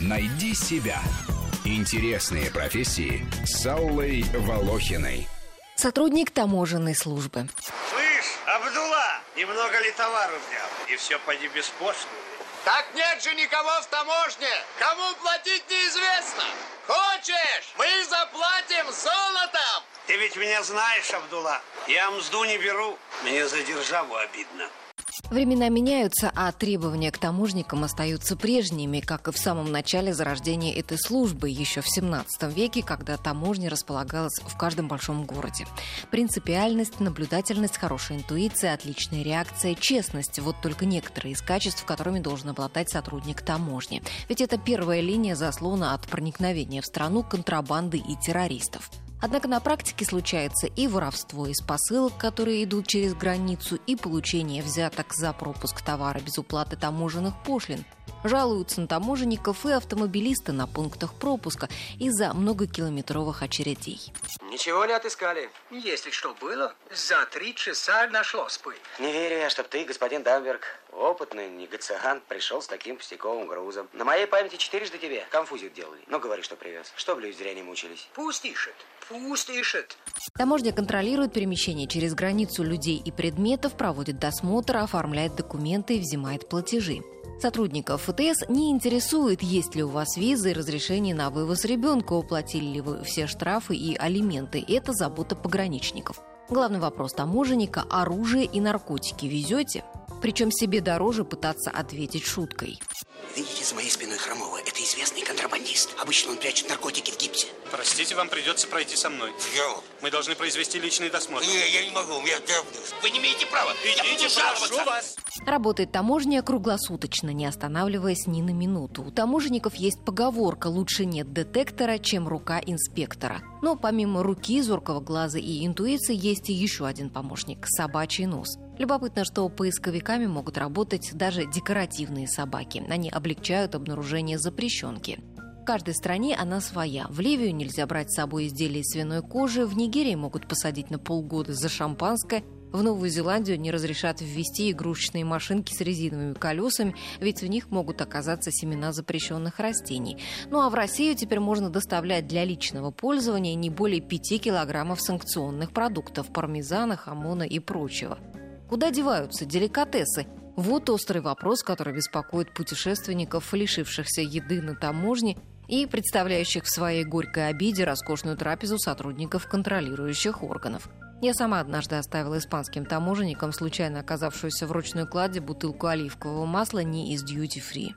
Найди себя. Интересные профессии с Аллой Волохиной. Сотрудник таможенной службы. Слышь, Абдулла, немного ли товару взял? И все поди без пошлины. Так нет же никого в таможне. Кому платить неизвестно. Хочешь, мы заплатим золотом. Ты ведь меня знаешь, Абдулла. Я мзду не беру. Мне за державу обидно. Времена меняются, а требования к таможникам остаются прежними, как и в самом начале зарождения этой службы, еще в 17 веке, когда таможня располагалась в каждом большом городе. Принципиальность, наблюдательность, хорошая интуиция, отличная реакция, честность – вот только некоторые из качеств, которыми должен обладать сотрудник таможни. Ведь это первая линия заслона от проникновения в страну контрабанды и террористов. Однако на практике случается и воровство из посылок, которые идут через границу, и получение взяток за пропуск товара без уплаты таможенных пошлин. Жалуются на таможенников и автомобилисты на пунктах пропуска из-за многокилометровых очередей. Ничего не отыскали. Если что было, за три часа нашлось бы. Не верю я, чтоб ты, господин Дамберг, опытный негациант, пришел с таким пустяковым грузом. На моей памяти четырежды тебе конфузит делали. Ну, говори, что привез. Чтоб люди зря не мучились. Пусть ищет, пусть ищет. Таможня контролирует перемещение через границу людей и предметов, проводит досмотр, оформляет документы и взимает платежи. Сотрудников ФТС не интересует, есть ли у вас виза и разрешение на вывоз ребенка, уплатили ли вы все штрафы и алименты. Это забота пограничников. Главный вопрос таможенника – оружие и наркотики везете? Причем себе дороже пытаться ответить шуткой. Видите за моей спиной Хромова? Это известный контрабандист. Обычно он прячет наркотики в гипсе. Простите, вам придется пройти со мной. Я? Мы должны произвести личный досмотр. Не, я не могу, у меня диагноз. Вы не имеете права. я буду жаловаться. вас. Работает таможня круглосуточно, не останавливаясь ни на минуту. У таможенников есть поговорка «лучше нет детектора, чем рука инспектора». Но помимо руки, зоркого глаза и интуиции есть и еще один помощник – собачий нос. Любопытно, что поисковиками могут работать даже декоративные собаки. Они облегчают обнаружение запрещенки. В каждой стране она своя. В Ливию нельзя брать с собой изделия из свиной кожи, в Нигерии могут посадить на полгода за шампанское, в Новую Зеландию не разрешат ввести игрушечные машинки с резиновыми колесами, ведь в них могут оказаться семена запрещенных растений. Ну а в Россию теперь можно доставлять для личного пользования не более 5 килограммов санкционных продуктов – пармезана, хамона и прочего. Куда деваются деликатесы? Вот острый вопрос, который беспокоит путешественников, лишившихся еды на таможне и представляющих в своей горькой обиде роскошную трапезу сотрудников контролирующих органов. Я сама однажды оставила испанским таможенникам, случайно оказавшуюся в ручной кладе, бутылку оливкового масла не из дьюти-фри.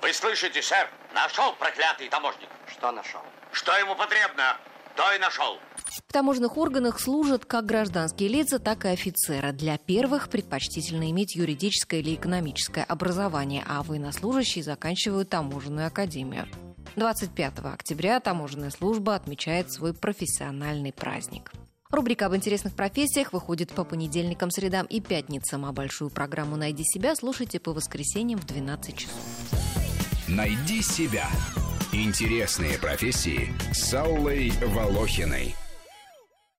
Вы слышите, сэр? Нашел проклятый таможник. Что нашел? Что ему потребно, то и нашел. В таможенных органах служат как гражданские лица, так и офицеры. Для первых предпочтительно иметь юридическое или экономическое образование, а военнослужащие заканчивают таможенную академию. 25 октября таможенная служба отмечает свой профессиональный праздник. Рубрика об интересных профессиях выходит по понедельникам, средам и пятницам, а большую программу «Найди себя» слушайте по воскресеньям в 12 часов. Найди себя. Интересные профессии с Аллой Волохиной.